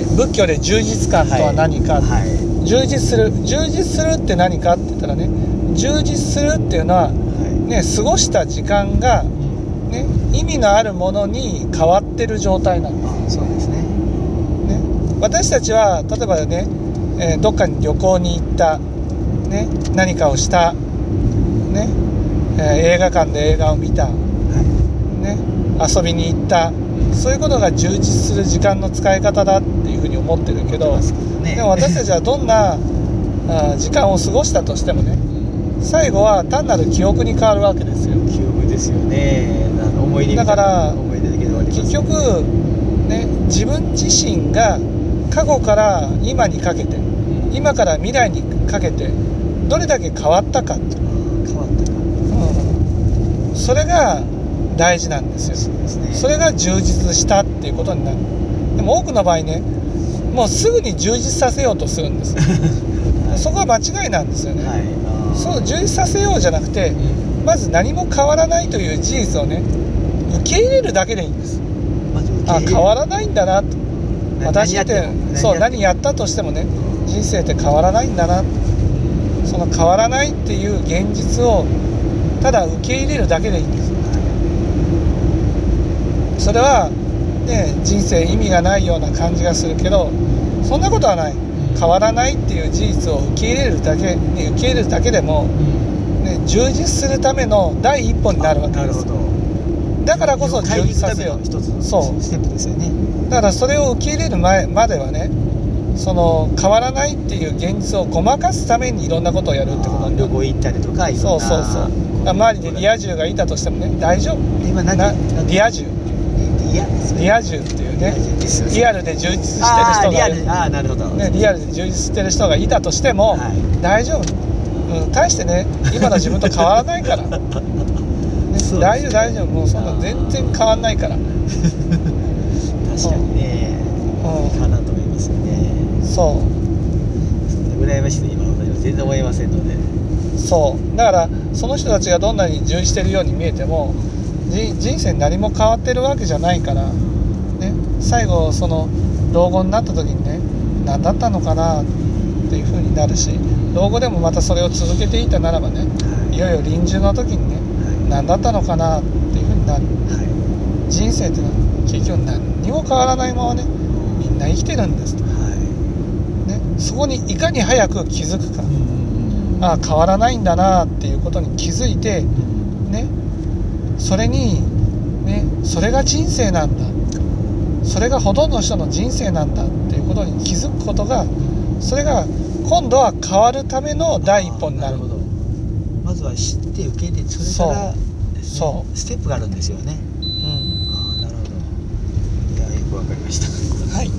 ね、仏教で充実感とは何か、はい充実する充実するって何かって言ったらね充実するっていうのは、はい。ね、過ごした時間が、うん。ね、意味のあるものに変わってる状態なんです、あそうですね。ね、私たちは例えばね、えーどっかに旅行に行った、ね、何かをした、ねえー映画館で映画を見た、はね、遊びに行った。そういうことが充実する時間の使い方だっていうふうに思ってるいけど、ね。でも私たちはどんな時間を過ごしたとしてもね最後は単なる記憶に変わるわけですよ。記憶ですよね。思い出だから結局ね自分自身が過去から今にかけてうん。今から未来にかけてどれだけ変わったか、あー変わったか。うん。それが大事なんですよ。そうですね。それが充実したっていうことになる。でも多くの場合ねもうすぐに充実させようとするんです。そこは間違いなんですよね、はい。そう充実させようじゃなくてうん。まず何も変わらないという事実をね受け入れるだけでいいんです。まあ変わらないんだな。とな私って何やってもそう何やったとしてもねうん。人生って変わらないんだな。その変わらないっていう現実をただ受け入れるだけでいいんです。それはね人生意味がないような感じがするけどそんなことはない。変わらないっていう事実を受け入れるだけに受け入れるだけでも、うんね、充実するための第一歩になるわけです。なるほど。だからこそ充実させよう。一つのステップですよね。だからそれを受け入れる前まではねその変わらないっていう現実をごまかすためにいろんなことをやるってこと。に旅行行ったりとかそうそうそう。周りでリア充がいたとしてもね大丈夫。今何リア充リア充っていうね。リアルで充実してる人がリアル。あーなるほど。ね、リアルで充実してる人がいたとしても、はい。大丈夫、うん、大してね今の自分と変わらないから、大丈夫大丈夫。もうそんな全然変わんないから、う確かにね。ん、かなと思いますよね。そう。羨ましいと今私は。全然思いませんので。そう。だからその人たちがどんなに充実してるように見えてもじ人生に何も変わってるわけじゃないから、ね、最後その老後になった時にね何だったのかなっていう風になるし老後でもまたそれを続けていたならばねい。よいよ臨終の時にね何だったのかなっていう風になる。はい。人生ってのは結局何にも変わらないままねみんな生きてるんですと、はね、そこにいかに早く気づくか。ああ変わらないんだなっていうことに気づいてねそれにねそれが人生なんだ。それがほとんどの人の人生なんだっていうことに気づくことがそれが今度は変わるための第一歩になる。ほど。まずは知って受け入れてそれからねそう。ステップがあるんですよね。うん。ああなるほど。いやよくわかりました。はい